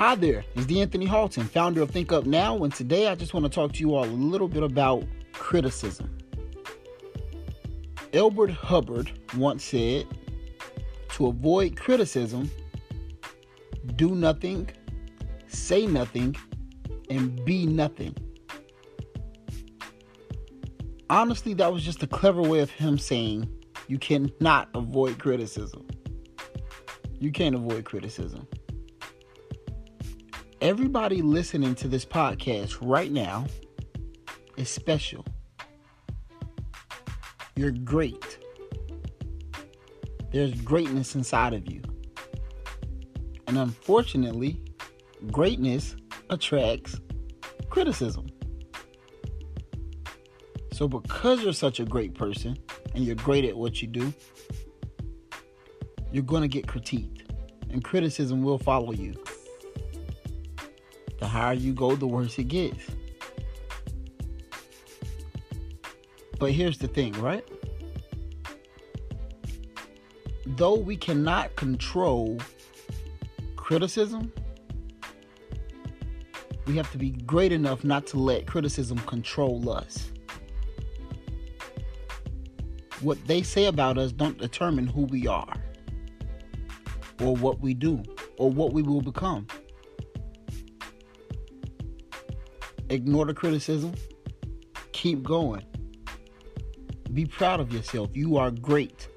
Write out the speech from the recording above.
Hi there, it's the Anthony Halton, founder of Think Up Now, and today I just want to talk to you all a little bit about criticism. Elbert Hubbard once said, To avoid criticism, do nothing, say nothing, and be nothing. Honestly, that was just a clever way of him saying you cannot avoid criticism. You can't avoid criticism. Everybody listening to this podcast right now is special. You're great. There's greatness inside of you. And unfortunately, greatness attracts criticism. So, because you're such a great person and you're great at what you do, you're going to get critiqued, and criticism will follow you. The higher you go, the worse it gets. But here's the thing, right? Though we cannot control criticism, we have to be great enough not to let criticism control us. What they say about us don't determine who we are or what we do or what we will become. Ignore the criticism. Keep going. Be proud of yourself. You are great.